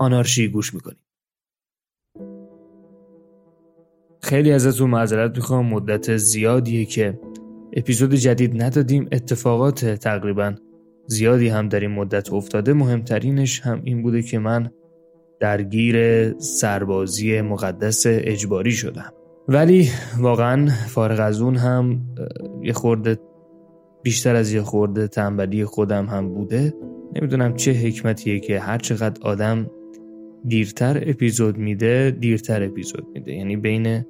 آنارشی گوش می‌کنید. خیلی ازتون معذرت می‌خوام. مدت زیادیه که اپیزود جدید ندادیم. اتفاقات تقریبا زیادی هم در این مدت افتاده. مهمترینش هم این بوده که من درگیر سربازی مقدس اجباری شدم. ولی واقعا فارغ از اون هم یه خورده بیشتر از یه خورده تنبلی خودم هم بوده. نمی‌دونم چه حکمتیه که هر چقدر آدم دیرتر اپیزود میده دیرتر اپیزود میده. یعنی بین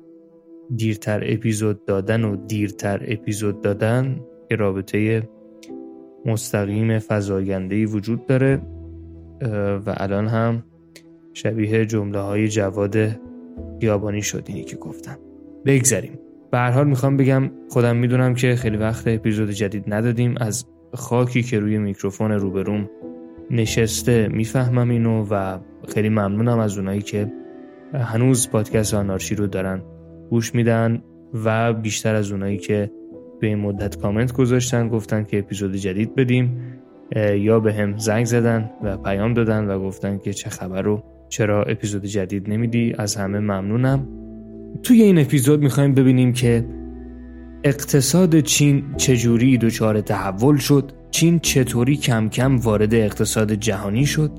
دیرتر اپیزود دادن و دیرتر اپیزود دادن یه رابطه مستقیم فضاینده وجود داره و الان هم شبیه جمله های جواد خیابانی شد اینی که گفتم. بگذریم. به هر حال می‌خوام بگم خودم می‌دونم که خیلی وقت اپیزود جدید ندادیم. از خاکی که روی میکروفون روبروم نشسته می‌فهمم اینو و خیلی ممنونم از اونایی که هنوز پادکست آنارشی رو دارن گوش میدن و بیشتر از اونایی که به این مدت کامنت گذاشتن گفتن که اپیزود جدید بدیم یا به هم زنگ زدن و پیام دادن و گفتن که چه خبر رو چرا اپیزود جدید نمیدی. از همه ممنونم. توی این اپیزود می‌خوایم ببینیم که اقتصاد چین چجوری دچار تحول شد؟ چین چطوری کم کم وارد اقتصاد جهانی شد؟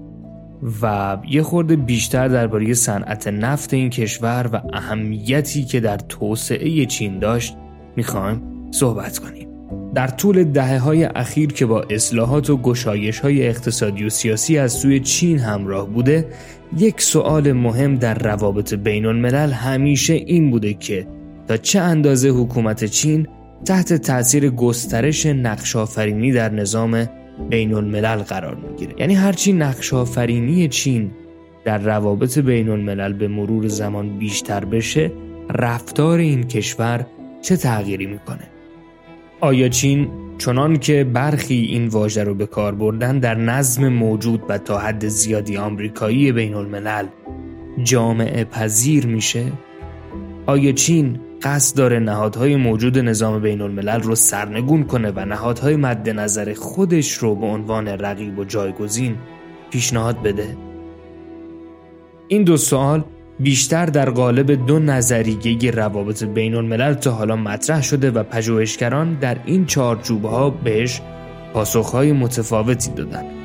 و یه خورده بیشتر درباره صنعت نفت این کشور و اهمیتی که در توسعه چین داشت می‌خوایم صحبت کنیم. در طول دهه های اخیر که با اصلاحات و گشایش های اقتصادی و سیاسی از سوی چین همراه بوده یک سوال مهم در روابط بین الملل همیشه این بوده که تا چه اندازه حکومت چین تحت تاثیر گسترش نقشافرینی در نظام بین الملل قرار می‌گیره یعنی هرچی نقشافرینی چین در روابط بین الملل به مرور زمان بیشتر بشه رفتار این کشور چه تغییری می‌کنه آیا چین چنان که برخی این واژه رو به کار بردن در نظم موجود و تا حد زیادی آمریکایی بین الملل جامعه پذیر میشه؟ آیا چین قصد داره نهادهای موجود نظام بین الملل رو سرنگون کنه و نهادهای مد نظر خودش رو به عنوان رقیب و جایگزین پیشنهاد بده؟ این دو سوال بیشتر در قالب دو نظریه روابط بین الملل تا حالا مطرح شده و پژوهشگران در این چارچوبها بهش پاسخهای متفاوتی دادند.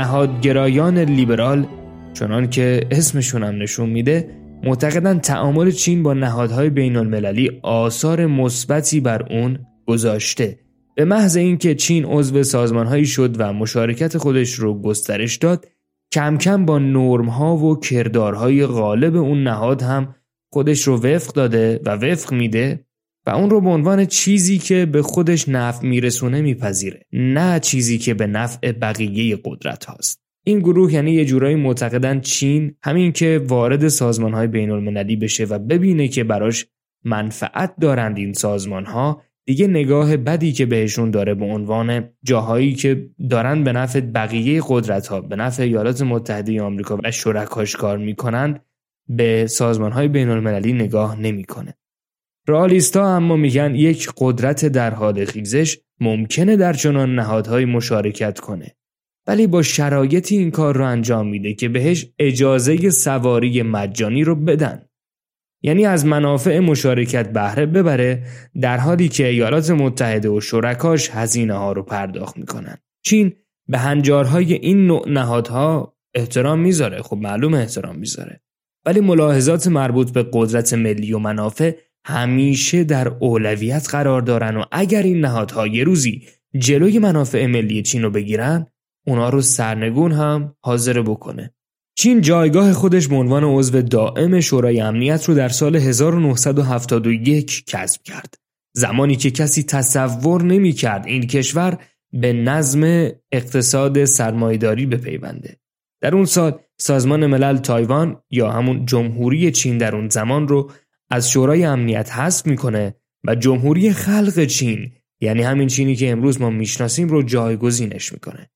نهادگرایان لیبرال چنان که اسمشون هم نشون میده معتقدن تعامل چین با نهادهای بین المللی آثار مثبتی بر اون گذاشته. به محض اینکه چین عضو سازمانهایی شد و مشارکت خودش رو گسترش داد کم کم با نرمها و کردارهای غالب اون نهاد هم خودش رو وفق داده و وفق میده. و اون رو به عنوان چیزی که به خودش نفع میرسونه میپذیره نه چیزی که به نفع بقیه قدرت هاست این گروه یعنی یه جورایی معتقدن چین همین که وارد سازمان های بین المللی بشه و ببینه که براش منفعت دارند این سازمان ها دیگه نگاه بدی که بهشون داره به عنوان جاهایی که دارن به نفع بقیه قدرت ها به نفع ایالات متحده آمریکا و شرکاش کار می‌کنند به سازمان های بین المللی نگاه نمی‌کنه. رئالیستا اما میگن یک قدرت در حال خیزش ممکنه در چنان نهادهای مشارکت کنه. ولی با شرایطی این کار رو انجام میده که بهش اجازه سواری مجانی رو بدن. یعنی از منافع مشارکت بهره ببره در حالی که ایالات متحده و شرکاش هزینه ها رو پرداخت می‌کنن. چین به هنجارهای این نوع نهادها احترام می‌ذاره. خب معلوم احترام می‌ذاره. ولی ملاحظات مربوط به قدرت ملی و منافع همیشه در اولویت قرار دارن و اگر این نهادها یه روزی جلوی منافع ملی چین رو بگیرن اونا رو سرنگون هم حاضر بکنه. چین جایگاه خودش به عنوان عضو دائم شورای امنیت رو در سال 1971 کسب کرد. زمانی که کسی تصور نمی کرد این کشور به نظم اقتصاد سرمایداری بپیونده. در اون سال سازمان ملل تایوان یا همون جمهوری چین در اون زمان رو از شورای امنیت حذف می‌کنه و جمهوری خلق چین یعنی همین چینی که امروز ما می‌شناسیم رو جایگزینش می‌کنه.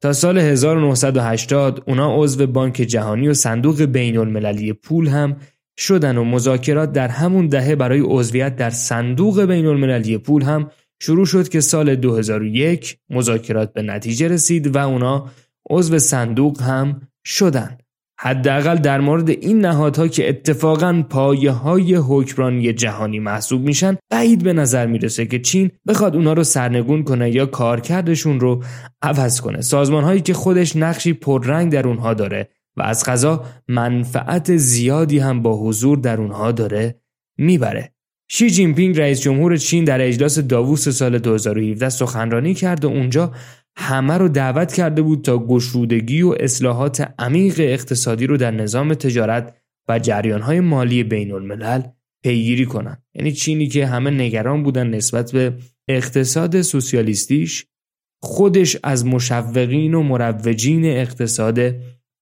تا سال 1980 اونا عضو بانک جهانی و صندوق بین المللی پول هم شدن و مذاکرات در همون دهه برای عضویت در صندوق بین المللی پول هم شروع شد که سال 2001 مذاکرات به نتیجه رسید و اونا عضو صندوق هم شدن. حداقل در مورد این نهادها که اتفاقا پایه های حکمرانی جهانی محسوب میشن بعید به نظر می‌رسه که چین بخواد اونا رو سرنگون کنه یا کارکردشون رو عوض کنه. سازمان هایی که خودش نقشی پررنگ در اونها داره و از غذا منفعت زیادی هم با حضور در اونها داره می‌بره. شی جین پینگ رئیس جمهور چین در اجلاس داووس سال 2017 سخنرانی کرد و اونجا همه رو دعوت کرده بود تا گشودگی و اصلاحات عمیق اقتصادی رو در نظام تجارت و جریانهای مالی بین الملل پیگیری کنند. یعنی چینی که همه نگران بودن نسبت به اقتصاد سوسیالیستیش خودش از مشوقین و مروجین اقتصاد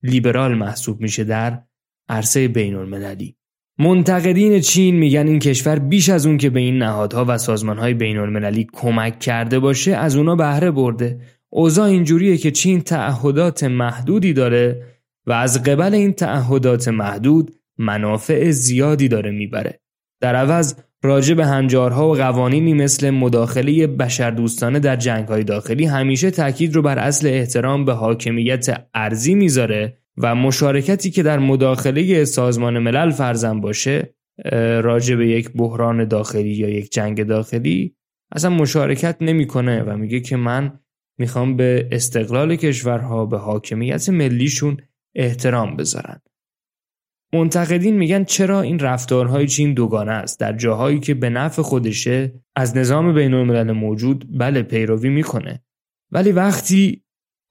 لیبرال محسوب میشه در عرصه بین المللی. منتقدین چین میگن این کشور بیش از اون که به این نهادها و سازمانهای بین المللی کمک کرده باشه از اونا بهره برده اوضاع اینجوریه که چین تعهدات محدودی داره و از قبل این تعهدات محدود منافع زیادی داره می‌بره. در عوض راجع به هنجارها و قوانینی مثل مداخله بشردوستانه در جنگهای داخلی همیشه تاکید رو بر اصل احترام به حاکمیت ارزی می‌ذاره و مشارکتی که در مداخله سازمان ملل فرزن باشه راجع به یک بحران داخلی یا یک جنگ داخلی اصلا مشارکت نمی‌کنه و میگه که من می‌خوام به استقلال کشورها به حاکمیت ملیشون احترام بذارن. منتقدین میگن چرا این رفتارهای چین دوگانه است در جاهایی که به نفع خودشه از نظام بین الملل موجود بله پیروی می‌کنه ولی وقتی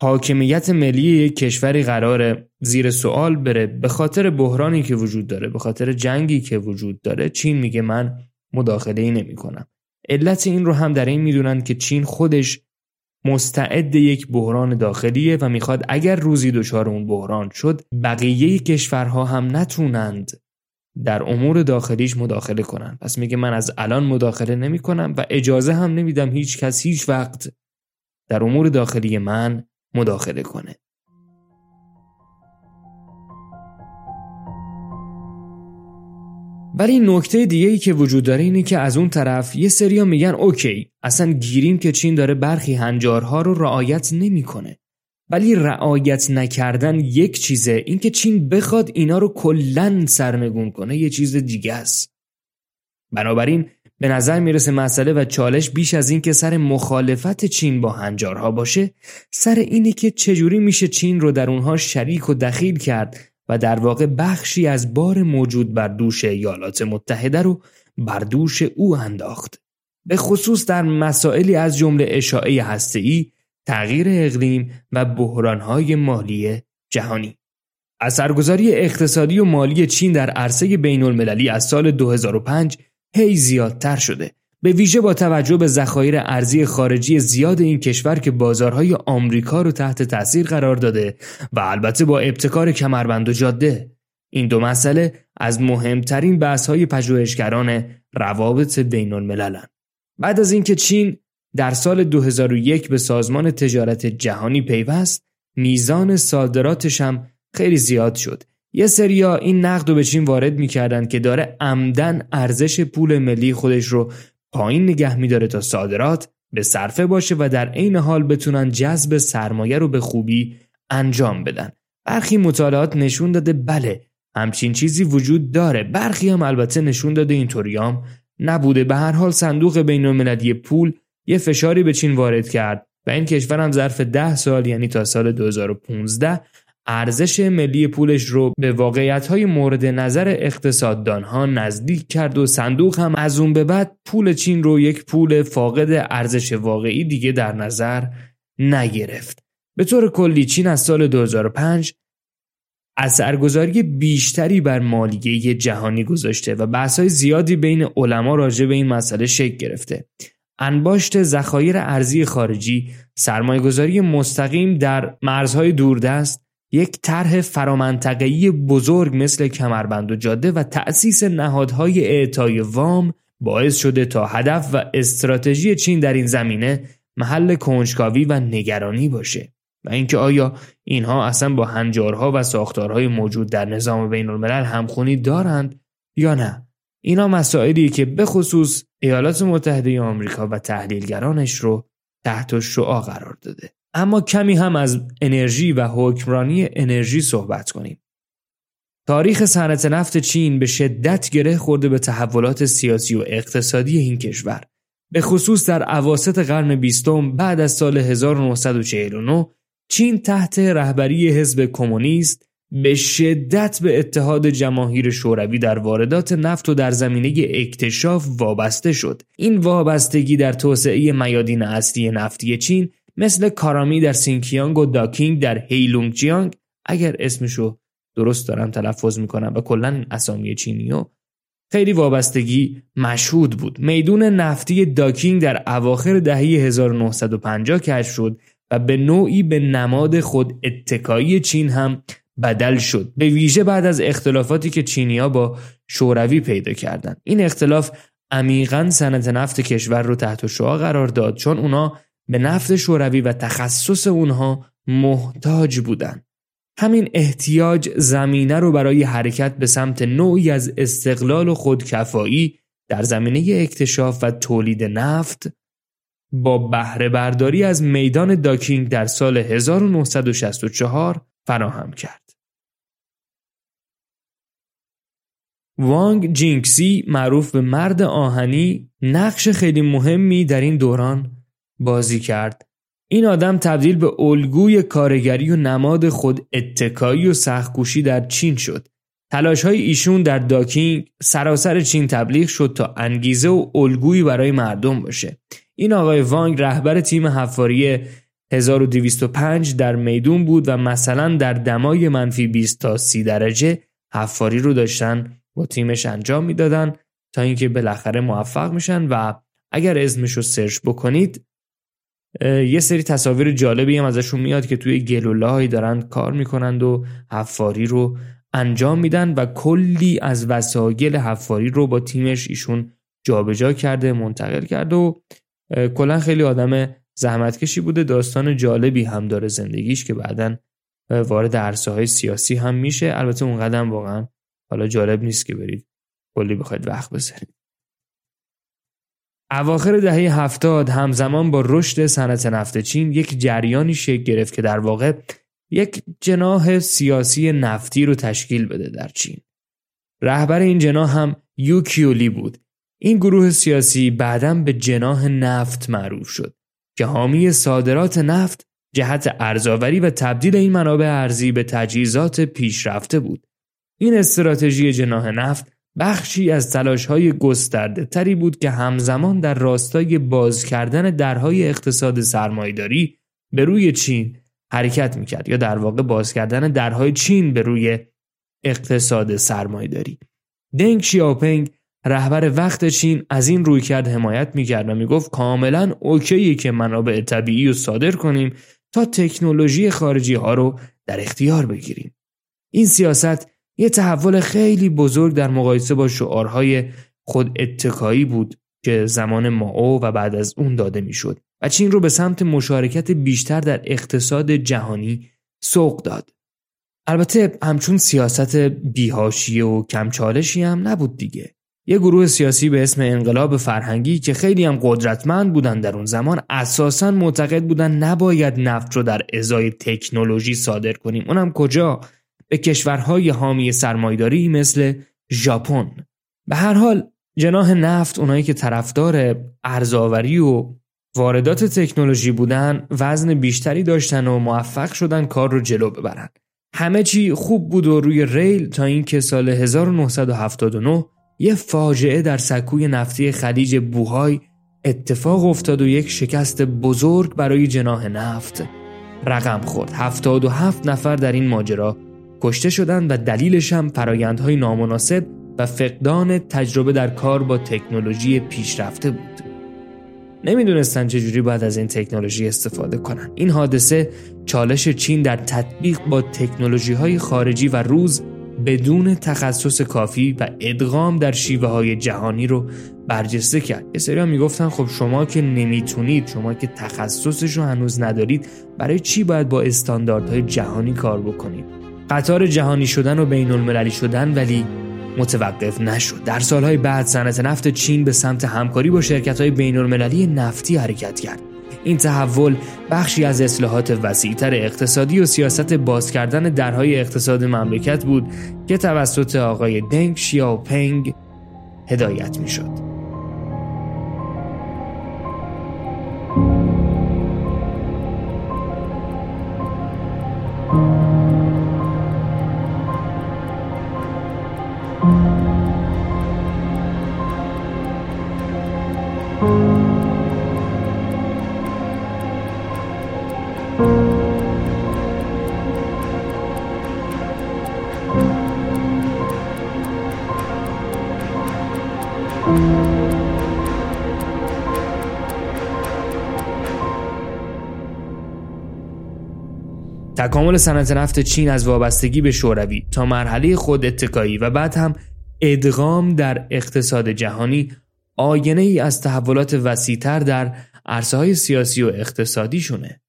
حاکمیت ملی یک کشوری قرار زیر سوال بره به خاطر بحرانی که وجود داره به خاطر جنگی که وجود داره چین میگه من مداخله ای نمی کنم. علت این رو هم در این می‌دونن که چین خودش مستعد یک بحران داخلیه و می‌خواد اگر روزی دچار اون بحران شد بقیه کشورها هم نتونند در امور داخلیش مداخله کنن پس میگه من از الان مداخله نمی کنم و اجازه هم نمیدم هیچ کس هیچ وقت در امور داخلی من مداخله کنه. ولی نکته دیگه ای که وجود داره اینه که از اون طرف یه سریا میگن اوکی اصلا گیریم که چین داره برخی هنجارها رو رعایت نمی‌کنه. ولی رعایت نکردن یک چیزه اینکه چین بخواد اینا رو کلا سرنگون کنه یه چیز دیگه است. بنابراین به نظر می‌رسه مسئله و چالش بیش از این که سر مخالفت چین با هنجارها باشه سر اینه که چجوری میشه چین رو در اونها شریک و دخیل کرد و در واقع بخشی از بار موجود بر دوش ایالات متحده رو بر دوش او انداخت. به خصوص در مسائلی از جمله اشاعه هسته‌ای، تغییر اقلیم و بحرانهای مالی جهانی. اثرگذاری اقتصادی و مالی چین در عرصه بین المللی از سال 2005 هی زیادتر شده به ویژه با توجه به ذخایر ارزی خارجی زیاد این کشور که بازارهای آمریکا رو تحت تاثیر قرار داده و البته با ابتکار کمربند و جاده این دو مسئله از مهمترین بحث‌های پژوهشگران روابط بین المللن. بعد از اینکه چین در سال 2001 به سازمان تجارت جهانی پیوست میزان صادراتش هم خیلی زیاد شد یه سریا این نقد رو به چین وارد می‌کردن که داره عمدن ارزش پول ملی خودش رو پایین نگه میداره تا صادرات به صرفه باشه و در عین حال بتونن جذب سرمایه رو به خوبی انجام بدن. برخی مطالعات نشون داده بله همچین چیزی وجود داره. برخی هم البته نشون داده اینطوریام نبوده. به هر حال صندوق بین المللی پول یه فشاری به چین وارد کرد و این کشور هم ظرف ده سال یعنی تا سال 2015 ارزش ملی پولش رو به واقعیت های مورد نظر اقتصاددان ها نزدیک کرد و صندوق هم از اون به بعد پول چین رو یک پول فاقد ارزش واقعی دیگه در نظر نگرفت. به طور کلی چین از سال 2005 اثرگذاری بیشتری بر مالیه جهانی گذاشته و بحث‌های زیادی بین علما راجع به این مسئله شکل گرفته. انباشت ذخایر ارزی خارجی، سرمایه‌گذاری مستقیم در مرزهای دوردست، یک طرح فرامنطقه‌ای بزرگ مثل کمربند و جاده و تأسیس نهادهای اعطای وام باعث شده تا هدف و استراتژی چین در این زمینه محل کنجکاوی و نگرانی باشه. و اینکه آیا اینها اصلا با هنجارها و ساختارهای موجود در نظام بین الملل همخونی دارند یا نه اینا مسائلی که به خصوص ایالات متحده آمریکا و تحلیلگرانش رو تحت شعا قرار داده اما کمی هم از انرژی و حکمرانی انرژی صحبت کنیم تاریخ صنعت نفت چین به شدت گره خورده به تحولات سیاسی و اقتصادی این کشور به خصوص در عواست قرن بیستم بعد از سال 1949 چین تحت رهبری حزب کمونیست به شدت به اتحاد جماهیر شوروی در واردات نفت و در زمینه اکتشاف وابسته شد. این وابستگی در توسعه میادین اصلی نفتی چین مثل کارامای در سینکیانگ و داکینگ در هیلونگجیانگ اگر اسمشو درست دارم تلفظ می‌کنم و کلا اسامی چینیو خیلی وابستگی مشهود بود. میدون نفتی داکینگ در اواخر دهه 1950 کشف شد و به نوعی به نماد خود اتکایی چین هم بدل شد. به ویژه بعد از اختلافاتی که چینیا با شوروی پیدا کردند. این اختلاف عمیقا صنعت نفت کشور رو تحت شعا قرار داد چون اونا به نفت شوروی و تخصص اونها محتاج بودند همین احتیاج زمینه رو برای حرکت به سمت نوعی از استقلال و خودکفایی در زمینه اکتشاف و تولید نفت با بهره برداری از میدان داکینگ در سال 1964 فراهم کرد. وانگ جینکسی معروف به مرد آهنی نقش خیلی مهمی در این دوران بازی کرد. این آدم تبدیل به الگوی کارگری و نماد خود اتکایی و سختگوشی در چین شد. تلاش های ایشون در داکینگ سراسر چین تبلیغ شد تا انگیزه و الگویی برای مردم باشه. این آقای وانگ رهبر تیم حفاری 1205 در میدون بود و مثلا در دمای منفی 20 تا 30 درجه حفاری رو داشتن با تیمش انجام می‌دادن تا اینکه بالاخره موفق میشن و اگر اسمش رو سرچ بکنید یه سری تصاویر جالبی هم ازشون میاد که توی گلولهایی دارن کار می‌کنند و حفاری رو انجام میدن و کلی از وسایل حفاری رو با تیمش ایشون جابجا کرده منتقل کرده و کلا خیلی آدم زحمتکشی بوده. داستان جالبی هم داره زندگیش که بعدا وارد عرصه های سیاسی هم میشه. البته اون قدم واقعا حالا جالب نیست که برید کلی بخواید وقت بذارید. اواخر دهه هفتاد همزمان با رشد صنعت نفت چین یک جریانی شکل گرفت که در واقع یک جناح سیاسی نفتی رو تشکیل بده در چین رهبر این جناح هم یوکیولی بود این گروه سیاسی بعدا به جناح نفت معروف شد که حامی صادرات نفت جهت ارزآوری و تبدیل این منابع ارزی به تجهیزات پیشرفته بود. این استراتژی جناح نفت بخشی از تلاش‌های گسترده تری بود که همزمان در راستای باز کردن درهای اقتصاد سرمایداری به روی چین حرکت می‌کرد یا در واقع باز کردن درهای چین به روی اقتصاد سرمایداری. دنگ شیاپنگ رهبر وقت چین از این رویکرد حمایت می‌کرد و می‌گفت کاملا اوکیه که منابع طبیعی رو صادر کنیم تا تکنولوژی خارجی ها رو در اختیار بگیریم. این سیاست یه تحول خیلی بزرگ در مقایسه با شعارهای خود اتکایی بود که زمان ماو و بعد از اون داده می‌شد و چین رو به سمت مشارکت بیشتر در اقتصاد جهانی سوق داد. البته همچون سیاست بیهاشی و کمچالشی هم نبود دیگه. یه گروه سیاسی به اسم انقلاب فرهنگی که خیلی هم قدرتمند بودن در اون زمان اساسا معتقد بودن نباید نفت رو در ازای تکنولوژی صادر کنیم اونم کجا به کشورهای حامی سرمایداری مثل ژاپن. به هر حال جناح نفت اونایی که طرفدار ارزآوری و واردات تکنولوژی بودن وزن بیشتری داشتن و موفق شدن کار رو جلو ببرن. همه چی خوب بود و روی ریل تا اینکه سال 1979 یه فاجعه در سکوی نفتی خلیج بوهای اتفاق افتاد و یک شکست بزرگ برای جناح نفت رقم خورد. 77 نفر در این ماجرا کشته شدند و دلیلش هم فرایندهای نامناسب و فقدان تجربه در کار با تکنولوژی پیشرفته بود. نمی‌دونستن چجوری باید از این تکنولوژی استفاده کنن. این حادثه چالش چین در تطبیق با تکنولوژی های خارجی و روز بدون تخصص کافی و ادغام در شیوه های جهانی رو برجسته کرد. یه سری می‌گفتن خب شما که نمی‌تونید شما که تخصصش رو هنوز ندارید برای چی باید با استانداردهای جهانی کار بکنید؟ قطار جهانی شدن و بین المللی شدن ولی متوقف نشد در سالهای بعد صنعت نفت چین به سمت همکاری با شرکت های بین المللی نفتی حرکت کرد این تحول بخشی از اصلاحات وسیعتر اقتصادی و سیاست باز کردن درهای اقتصاد مملکت بود که توسط آقای دنگ شیاوپنگ هدایت می شد. تکامل صنعت نفت چین از وابستگی به شوروی تا مرحله خود اتکایی و بعد هم ادغام در اقتصاد جهانی آینه ای از تحولات وسیعتر در عرصه های سیاسی و اقتصادی شونه.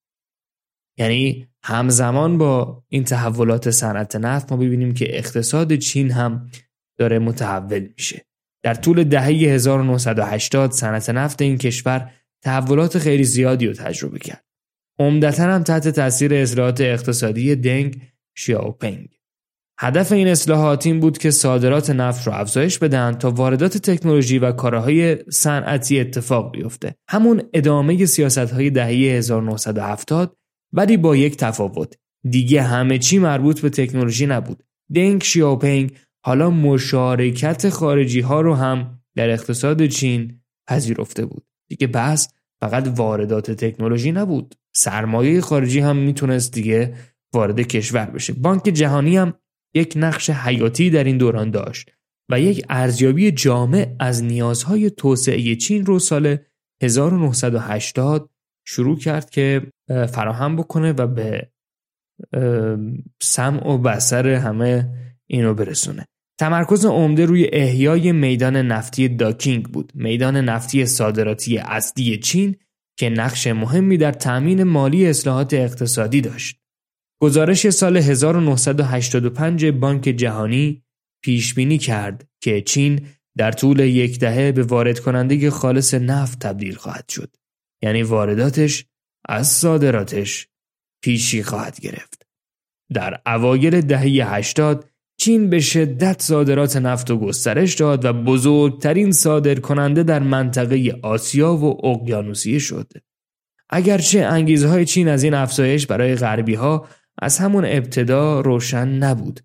یعنی همزمان با این تحولات صنعت نفت ما ببینیم که اقتصاد چین هم داره متحول میشه. در طول دهه 1980 صنعت نفت این کشور تحولات خیلی زیادی رو تجربه کرد. عمدتا هم تحت تاثیر اصلاحات اقتصادی دنگ شیاوپنگ. هدف این اصلاحات این بود که صادرات نفت رو افزایش بدن تا واردات تکنولوژی و کارهای صنعتی اتفاق بیفته. همون ادامه سیاست های دهه 1970 ولی با یک تفاوت. دیگه همه چی مربوط به تکنولوژی نبود. دنگ شیاوپنگ حالا مشارکت خارجی ها رو هم در اقتصاد چین پذیرفته بود. دیگه بحث فقط واردات تکنولوژی نبود. سرمایه خارجی هم می‌تونست دیگه وارد کشور بشه. بانک جهانی هم یک نقش حیاتی در این دوران داشت و یک ارزیابی جامع از نیازهای توسعه چین رو سال 1980 شروع کرد که فراهم بکنه و به سمع و بسر همه اینو برسونه. تمرکز عمده روی احیای میدان نفتی داکینگ بود میدان نفتی صادراتی اصلی چین که نقش مهمی در تأمین مالی اصلاحات اقتصادی داشت. گزارش سال 1985 بانک جهانی پیش بینی کرد که چین در طول یک دهه به وارد کننده خالص نفت تبدیل خواهد شد. یعنی وارداتش از صادراتش پیشی خواهد گرفت. در اوایل دهه 80 چین به شدت صادرات نفت و گسترش داد و بزرگترین صادر کننده در منطقه آسیا و اقیانوسیه شد. اگرچه انگیزه های چین از این افزایش برای غربی ها از همون ابتدا روشن نبود.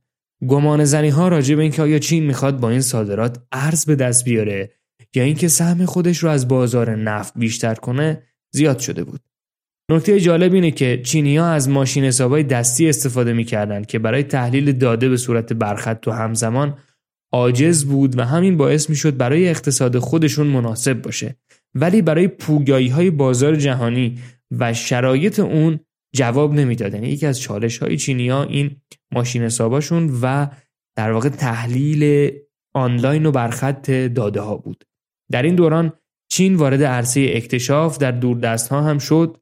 گمان زنی ها راجع به اینکه آیا چین می‌خواد با این صادرات ارز به دست بیاره یا اینکه سهم خودش رو از بازار نفت بیشتر کنه زیاد شده بود. نکته جالب اینه که ها از ماشین حسابای دستی استفاده می‌کردند که برای تحلیل داده به صورت برخط و همزمان عاجز بود و همین باعث می‌شد برای اقتصاد خودشون مناسب باشه. ولی برای پوگایی های بازار جهانی و شرایط اون جواب نمی‌داد یعنی یکی از چالش های چینی ها این ماشین حساباشون و در واقع تحلیل آنلاین و برخط داده ها بود. در این دوران چین وارد عرصه اکتشاف در دوردست ها هم شد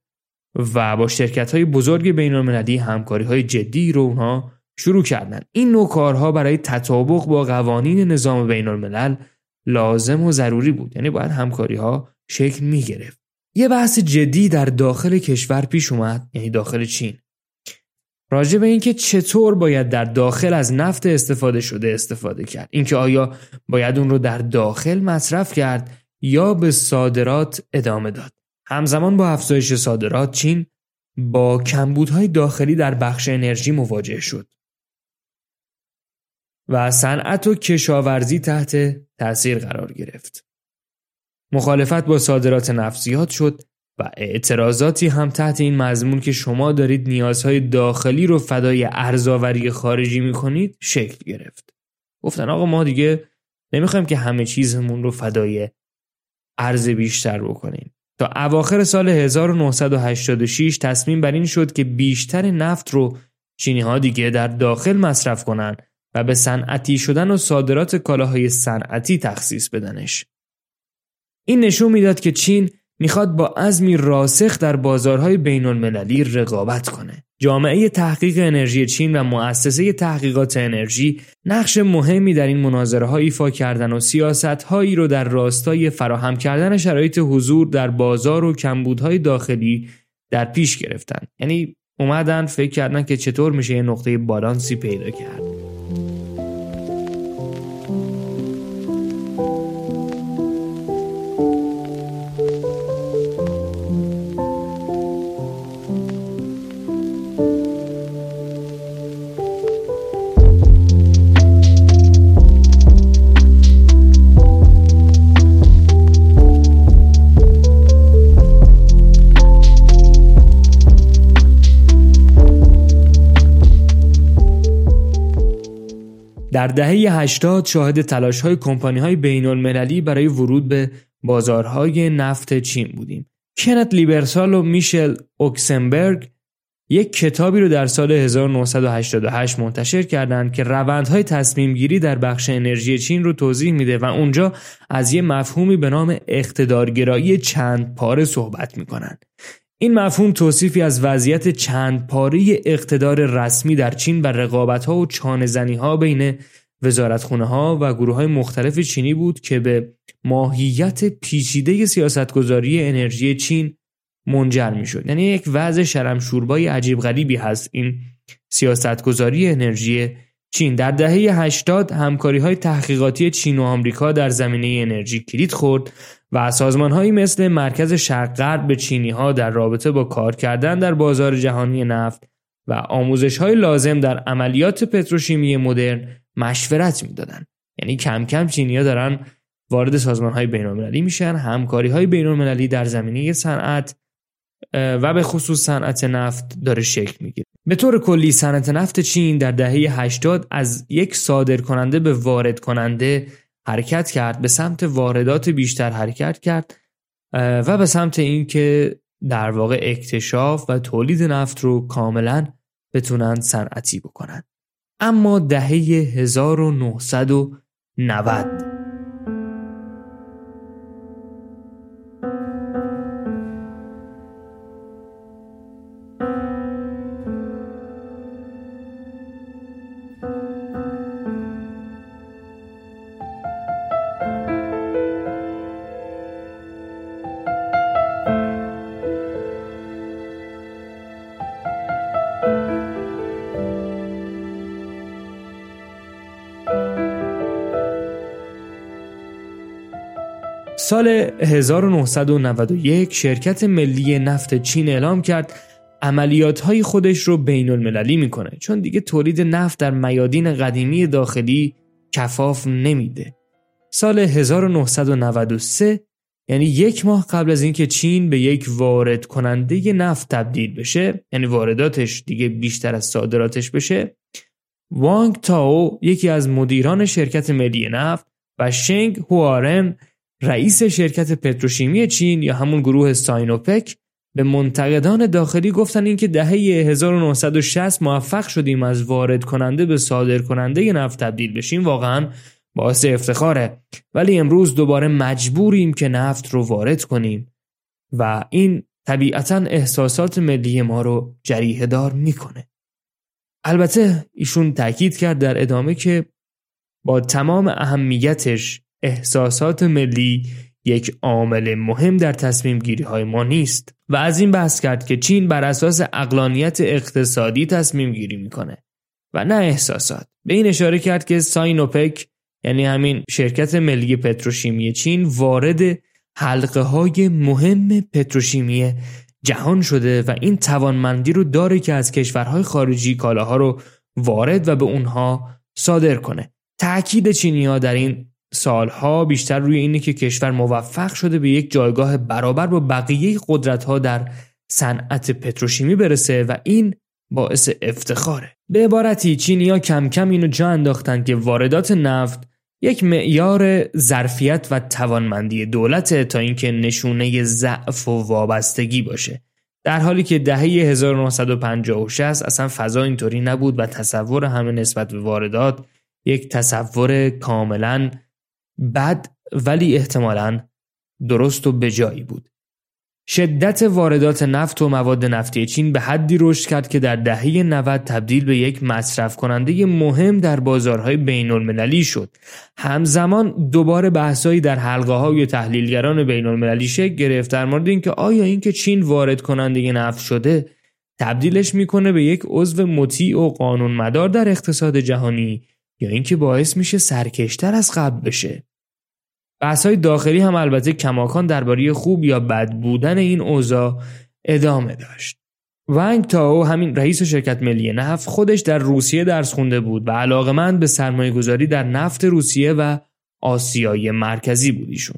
و با شرکت های بزرگ بین المللی همکاری های جدی رو اونها شروع کردن. این نوع کارها برای تطابق با قوانین نظام بین الملل لازم و ضروری بود. یعنی باید همکاری ها شکل می گرفت یه بحث جدی در داخل کشور پیش اومد یعنی داخل چین. راجع به اینکه چطور باید در داخل از نفت استفاده شده استفاده کرد. اینکه آیا باید اون رو در داخل مصرف کرد یا به صادرات ادامه داد. همزمان با افزایش صادرات چین با کمبودهای داخلی در بخش انرژی مواجه شد و صنعت و کشاورزی تحت تأثیر قرار گرفت. مخالفت با صادرات نفت زیاد شد و اعتراضاتی هم تحت این مضمون که شما دارید نیازهای داخلی رو فدای ارزاوری خارجی می‌کنید شکل گرفت. گفتن آقا ما دیگه نمی‌خوایم که همه چیزمون رو فدای ارز بیشتر بکنیم. تا اواخر سال 1986 تصمیم بر این شد که بیشتر نفت رو چینی ها دیگه در داخل مصرف کنن و به صنعتی شدن و صادرات کالاهای صنعتی تخصیص بدنش. این نشون می‌داد که چین می‌خواد با عزمی راسخ در بازارهای بین المللی رقابت کنه. جامعه تحقیق انرژی چین و مؤسسه تحقیقات انرژی نقش مهمی در این مناظره ها ایفا کردن و سیاست هایی رو در راستای فراهم کردن شرایط حضور در بازار و کمبودهای داخلی در پیش گرفتن. یعنی اومدن فکر کردن که چطور میشه یه نقطه بالانسی پیدا کرد. دهه 80 شاهد تلاش های کمپانی های بین المللی برای ورود به بازارهای نفت چین بودیم. کنت لیبرسال و میشل اوکسنبرگ یک کتابی رو در سال 1988 منتشر کردند که روندهای تصمیم گیری در بخش انرژی چین رو توضیح میده و اونجا از یه مفهومی به نام اقتدارگرایی چند پاره صحبت می‌کنن. این مفهوم توصیفی از وضعیت چند پاره اقتدار رسمی در چین و رقابت ها و چانه ها بین وزارتخونه ها و گروه های مختلف چینی بود که به ماهیت پیچیده سیاستگذاری انرژی چین منجر می شد. یعنی یک وضع شرمشوربای عجیب غریبی هست این سیاستگذاری انرژی چین در دهه 80 همکاری های تحقیقاتی چین و آمریکا در زمینه انرژی کلید خورد و سازمان هایی مثل مرکز شرق غرب به چینی ها در رابطه با کار کردن در بازار جهانی نفت و آموزش های لازم در عملیات پتروشیمی مدرن مشورت می‌دادند. یعنی کم کم چینی ها دارن وارد سازمان های بین المللی میشن همکاری های بین المللی در زمینه صنعت و به خصوص صنعت نفت داره شکل می‌گیره به طور کلی صنعت نفت چین در دهه 80 از یک صادر کننده به وارد کننده حرکت کرد به سمت واردات بیشتر حرکت کرد و به سمت اینکه در واقع اکتشاف و تولید نفت رو کاملا بتونن صنعتی بکنن. اما دهه 1990 سال 1991 شرکت ملی نفت چین اعلام کرد عملیات های خودش رو بین المللی می‌کنه چون دیگه تولید نفت در میادین قدیمی داخلی کفاف نمیده. سال 1993 یعنی یک ماه قبل از اینکه چین به یک وارد کننده نفت تبدیل بشه یعنی وارداتش دیگه بیشتر از صادراتش بشه وانگ تاو یکی از مدیران شرکت ملی نفت و شنگ هوارن رئیس شرکت پتروشیمی چین یا همون گروه ساینوپک به منتقدان داخلی گفتن اینکه دهه 1960 موفق شدیم از وارد کننده به صادر کننده نفت تبدیل بشیم واقعا باعث افتخاره. ولی امروز دوباره مجبوریم که نفت رو وارد کنیم و این طبیعتا احساسات ملی ما رو جریه دار می‌کنه. البته ایشون تاکید کرد در ادامه که با تمام اهمیتش احساسات ملی یک عامل مهم در تصمیم گیری های ما نیست و از این بحث کرد که چین بر اساس اقلانیت اقتصادی تصمیم گیری می‌کنه و نه احساسات. به این اشاره کرد که ساینوپک یعنی همین شرکت ملی پتروشیمی چین وارد حلقه های مهم پتروشیمی جهان شده و این توانمندی رو داره که از کشورهای خارجی کالاها رو وارد و به اونها صادر کنه. تأکید چینی ها در این سالها بیشتر روی اینه که کشور موفق شده به یک جایگاه برابر با بقیه قدرت ها در صنعت پتروشیمی برسه و این باعث افتخاره. به عبارتی چینیا کم کم اینو جا انداختن که واردات نفت یک معیار ظرفیت و توانمندی دولت تا اینکه نشونه ضعف و وابستگی باشه. در حالی که دهه 1950 اصلا فضا اینطوری نبود و تصور همه نسبت به واردات یک تصور کاملا بد ولی احتمالا درست و بجایی بود شدت واردات نفت و مواد نفتی چین به حدی رشد کرد که در دهه 90 تبدیل به یک مصرف کننده مهم در بازارهای بین المللی شد. همزمان دوباره بحثایی در حلقه های تحلیلگران بین المللی شکل گرفت در مورد اینکه آیا اینکه چین وارد کننده نفت شده تبدیلش می‌کنه به یک عضو مطیع و قانون مدار در اقتصاد جهانی یا اینکه باعث میشه سرکشتر از قبل بشه. بحث های داخلی هم البته کماکان درباره خوب یا بد بودن این اوضاع ادامه داشت. ونگ تاو همین رئیس شرکت ملی نفت خودش در روسیه درس خونده بود و علاقمند به سرمایه گذاری در نفت روسیه و آسیای مرکزی بود ایشون.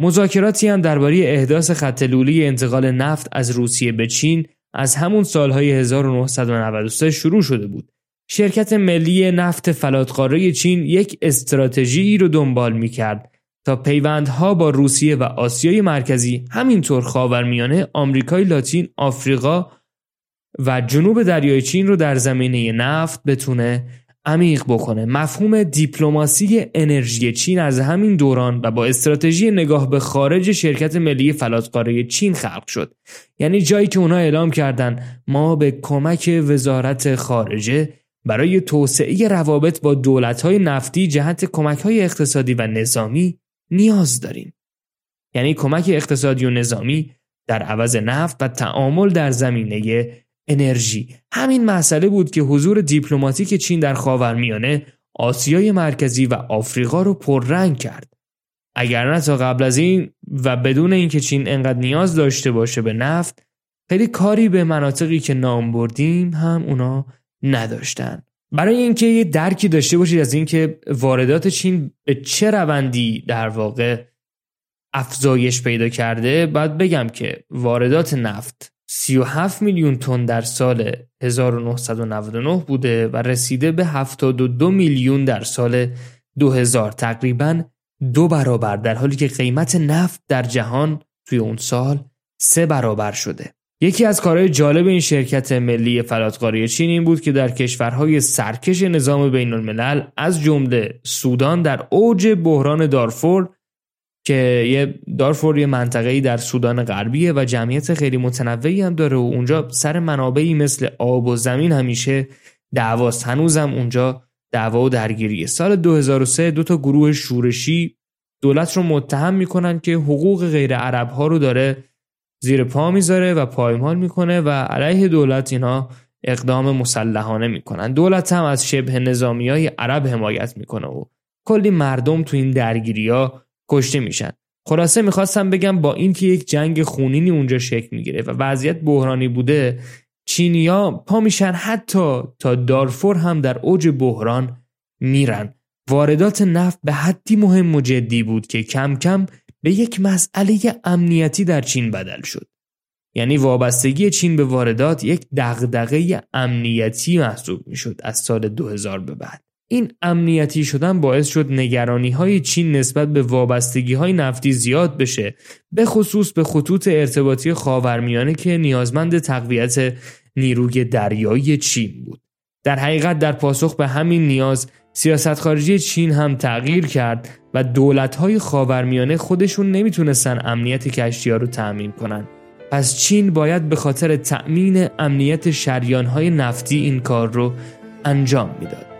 مذاکراتی هم درباره احداث خط لولی انتقال نفت از روسیه به چین از همون سالهای 1993 شروع شده بود. شرکت ملی نفت فلاتقاره چین یک استراتژی رو دنبال می کرد تا پیوندها با روسیه و آسیای مرکزی همینطور خاورمیانه آمریکای لاتین آفریقا و جنوب دریای چین رو در زمینه نفت بتونه عمیق بکنه. مفهوم دیپلماسی انرژی چین از همین دوران و با استراتژی نگاه به خارج شرکت ملی فلاتقاره چین خلق شد. یعنی جایی که اونا اعلام کردن ما به کمک وزارت خارجه برای توسعه روابط با دولت‌های نفتی جهت کمک‌های اقتصادی و نظامی نیاز داریم. یعنی کمک اقتصادی و نظامی در عوض نفت و تعامل در زمینه انرژی. همین مسئله بود که حضور دیپلماتیک چین در خاورمیانه آسیای مرکزی و آفریقا رو پررنگ کرد. اگر نه تا قبل از این و بدون اینکه چین انقدر نیاز داشته باشه به نفت خیلی کاری به مناطقی که نام بردیم هم اونا نداشتن. برای اینکه یه درکی داشته باشید از اینکه واردات چین به چه روندی در واقع افزایش پیدا کرده باید بگم که واردات نفت 37 میلیون تن در سال 1999 بوده و رسیده به 72 میلیون در سال 2000 تقریبا دو برابر در حالی که قیمت نفت در جهان توی اون سال سه برابر شده. یکی از کارهای جالب این شرکت ملی فلاتقاری چین این بود که در کشورهای سرکش نظام بین الملل از جمله سودان در اوج بحران دارفور که یه دارفور یه منطقه‌ای در سودان غربیه و جمعیت خیلی متنوعی هم داره و اونجا سر منابعی مثل آب و زمین همیشه دعواست. هنوزم اونجا دعوا و درگیریه. سال 2003 دو تا گروه شورشی دولت رو متهم می‌کنن که حقوق غیر عرب ها رو داره زیر پا می‌ذاره و پایمال می‌کنه و علیه دولت اینا اقدام مسلحانه می‌کنن. دولت هم از شبه نظامی های عرب حمایت می‌کنه و کلی مردم تو این درگیری ها کشته میشن. خلاصه می‌خواستم بگم با اینکه یک جنگ خونینی اونجا شکل می‌گیره و وضعیت بحرانی بوده چینیا پا میشن حتی تا دارفور هم در اوج بحران میرن. واردات نفت به حدی مهم و جدی بود که کم کم به یک مسئله امنیتی در چین بدل شد. یعنی وابستگی چین به واردات یک دغدغه امنیتی محسوب می شد از سال 2000 به بعد. این امنیتی شدن باعث شد نگرانی های چین نسبت به وابستگی های نفتی زیاد بشه به خصوص به خطوط ارتباطی خاورمیانه که نیازمند تقویت نیروی دریایی چین بود. در حقیقت در پاسخ به همین نیاز سیاست خارجی چین هم تغییر کرد و دولت‌های خاورمیانه خودشون نمی‌تونستن امنیت کشتی ها رو تأمین کنن. پس چین باید به خاطر تأمین امنیت شریانهای نفتی این کار رو انجام می‌داد.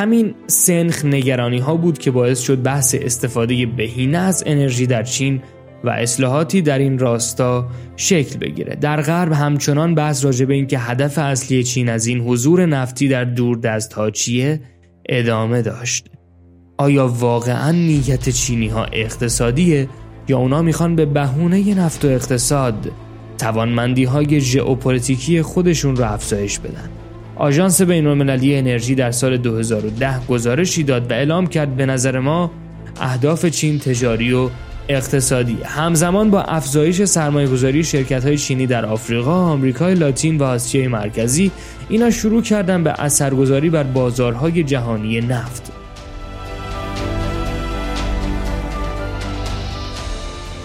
همین سنخ نگرانی ها بود که باعث شد بحث استفاده بهینه از انرژی در چین و اصلاحاتی در این راستا شکل بگیره. در غرب همچنان بحث راجع به اینکه هدف اصلی چین از این حضور نفتی در دور دست ها چیه ادامه داشت. آیا واقعا نیت چینی ها اقتصادیه یا اونا می‌خوان به بهونه نفت و اقتصاد توانمندی های ژئوپلیتیکی خودشون رو افزایش بدن؟ آژانس بین‌المللی انرژی در سال 2010 گزارشی داد و اعلام کرد به نظر ما اهداف چین تجاری و اقتصادی همزمان با افزایش سرمایه‌گذاری شرکت‌های چینی در آفریقا، آمریکای لاتین و آسیای مرکزی اینا شروع کردن به اثرگذاری بر بازارهای جهانی نفت.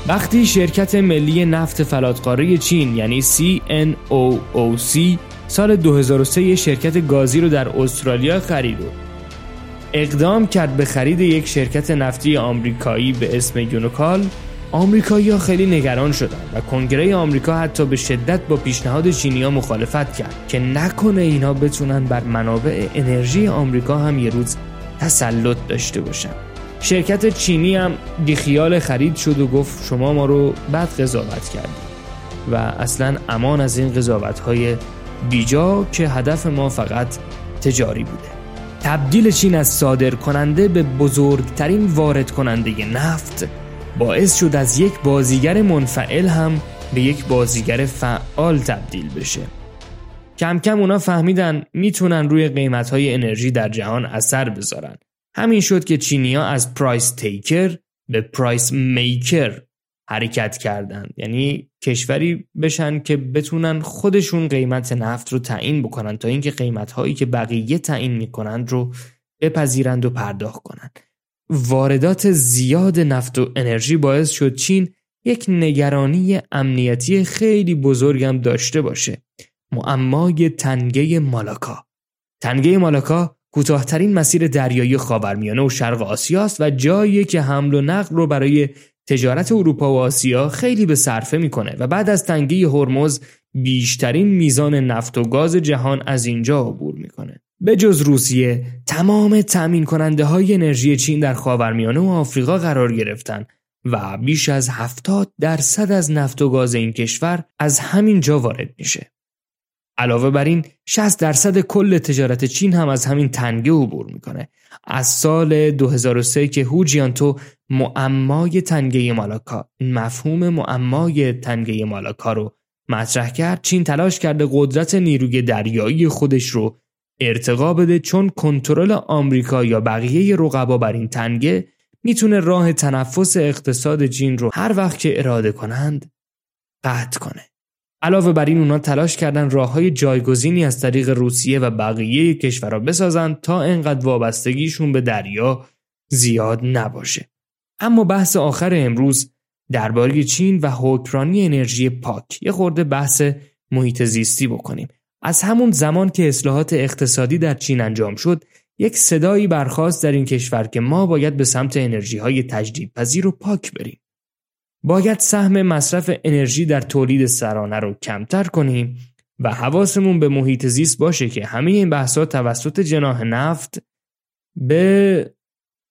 وقتی شرکت ملی نفت فلاتقاره چین یعنی CNOOC سال 2003 یه شرکت گازی رو در استرالیا خرید و اقدام کرد به خرید یک شرکت نفتی آمریکایی به اسم یونوکال. آمریکایی ها خیلی نگران شدن و کنگره آمریکا حتی به شدت با پیشنهاد چینیا مخالفت کرد که نکنه اینا بتونن بر منابع انرژی آمریکا هم یه روز تسلط داشته باشن. شرکت چینی هم بیخیال خرید شد و گفت شما ما رو بد قضاوت کردید و اصلا امان از این قضاوت های بیجا که هدف ما فقط تجاری بوده. تبدیل چین از صادر کننده به بزرگترین وارد کننده نفت باعث شد از یک بازیگر منفعل هم به یک بازیگر فعال تبدیل بشه. کم کم اونا فهمیدن می‌تونن روی قیمت های انرژی در جهان اثر بذارن. همین شد که چینیا از پرایس تیکر به پرایس میکر حرکت کردن. یعنی کشوری بشن که بتونن خودشون قیمت نفت رو تعیین بکنن تا اینکه قیمت هایی که بقیه تعیین می‌کنند رو بپذیرند و پرداخت کنند واردات زیاد نفت و انرژی باعث شد چین یک نگرانی امنیتی خیلی بزرگم داشته باشه. معمای تنگه مالاکا. تنگه مالاکا کوتاهترین مسیر دریایی خاورمیانه و شرق آسیاست و جایی که حمل و نقل رو برای تجارت اروپا و آسیا خیلی به صرفه می‌کنه و بعد از تنگه هرمز بیشترین میزان نفت و گاز جهان از اینجا عبور می‌کنه. به جز روسیه تمام تأمین کننده های انرژی چین در خاورمیانه و آفریقا قرار گرفتن و بیش از 70 درصد از نفت و گاز این کشور از همین جا وارد میشه. علاوه بر این 60 درصد کل تجارت چین هم از همین تنگه عبور می‌کنه. از سال 2003 که هو جیانتو معمای تنگه مالاکا مفهوم معمای تنگه مالاکا رو مطرح کرد چین تلاش کرده قدرت نیروی دریایی خودش رو ارتقا بده چون کنترل آمریکا یا بقیه رقبا بر این تنگه می‌تونه راه تنفس اقتصاد چین رو هر وقت که اراده کنند قطع کنه. علاوه بر این اونا تلاش کردن راه های جایگزینی از طریق روسیه و بقیه کشورها بسازن تا انقدر وابستگیشون به دریا زیاد نباشه. اما بحث آخر امروز درباره چین و حکمرانی انرژی پاک یه خورده بحث محیط زیستی بکنیم. از همون زمان که اصلاحات اقتصادی در چین انجام شد، یک صدایی برخواست در این کشور که ما باید به سمت انرژی های تجدیدپذیر و پاک بریم. باید سهم مصرف انرژی در تولید سرانه رو کمتر کنیم و حواسمون به محیط زیست باشه که همه این بحثات توسط جناح نفت به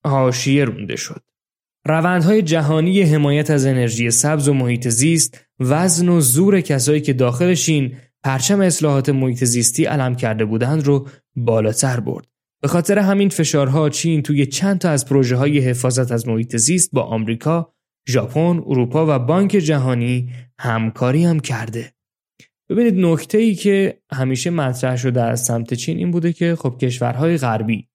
حاشیه رونده شد. روندهای جهانی حمایت از انرژی سبز و محیط زیست وزن و زور کسایی که داخلشین پرچم اصلاحات محیط زیستی علم کرده بودند رو بالاتر برد. به خاطر همین فشارها چین توی چند تا از پروژه های حفاظت از محیط زیست با آمریکا ژاپن، اروپا و بانک جهانی همکاری هم کرده. ببینید نکته ای که همیشه مطرح شده از سمت چین این بوده که خب کشورهای غربی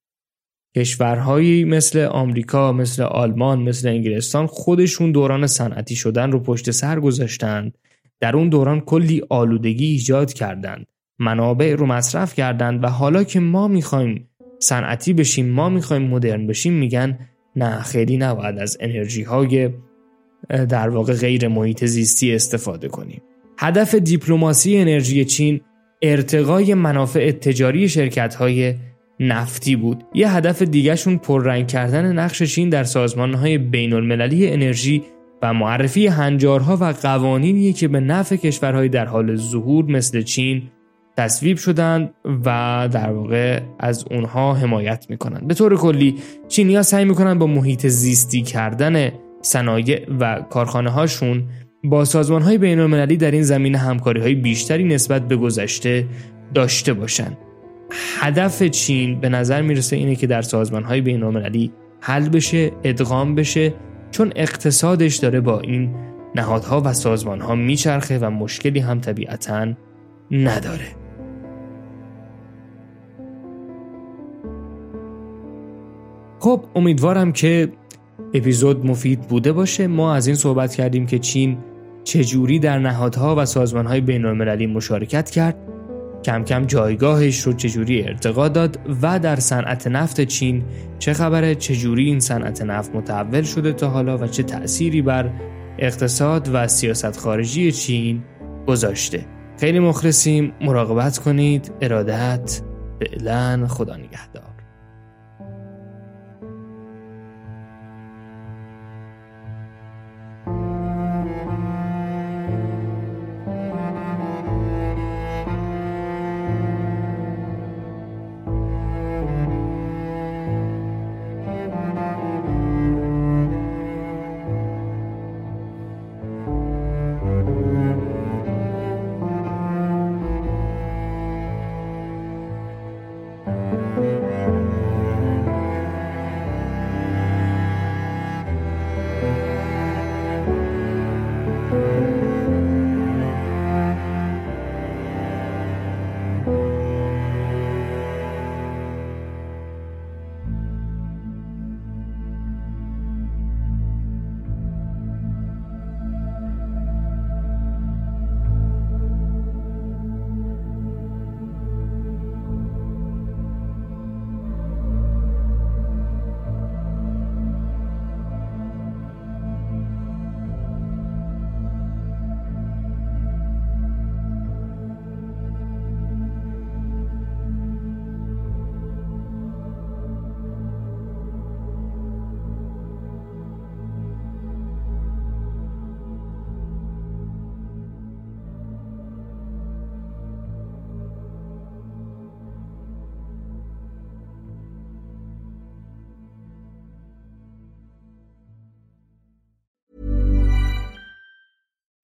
کشورهایی مثل آمریکا، مثل آلمان، مثل انگلستان خودشون دوران صنعتی شدن رو پشت سر گذاشتند. در اون دوران کلی آلودگی ایجاد کردند. منابع رو مصرف کردند و حالا که ما می‌خوایم صنعتی بشیم، ما می‌خوایم مدرن بشیم میگن نه خیلی نباید از انرژی های در واقع غیر محیط زیستی استفاده کنیم. هدف دیپلماسی انرژی چین ارتقای منافع تجاری شرکت های نفتی بود. یه هدف دیگهشون پررنگ کردن نقش چین در سازمان های بین المللی انرژی و معرفی هنجارها و قوانینی که به نفع کشورهای در حال ظهور مثل چین تصویب شدند و در واقع از اونها حمایت می‌کنند. به طور کلی چینیا سعی می‌کنند با محیط زیستی کردن صنایع و کارخانه هاشون با سازمان های بین المللی در این زمینه همکاری های بیشتری نسبت به گذشته داشته باشند. هدف چین به نظر می‌رسه اینه که در سازمان های بین المللی حل بشه، ادغام بشه چون اقتصادش داره با این نهادها و سازمانها میچرخه و مشکلی هم طبیعتا نداره. خب امیدوارم که اپیزود مفید بوده باشه. ما از این صحبت کردیم که چین چجوری در نهادها و سازمانهای بین المللی مشارکت کرد کم کم جایگاهش رو چجوری ارتقا داد و در صنعت نفت چین چه خبره چجوری این صنعت نفت متحول شده تا حالا و چه تأثیری بر اقتصاد و سیاست خارجی چین گذاشته. خیلی مخلصیم. مراقبت کنید. ارادت. فعلا خدا نگهدار.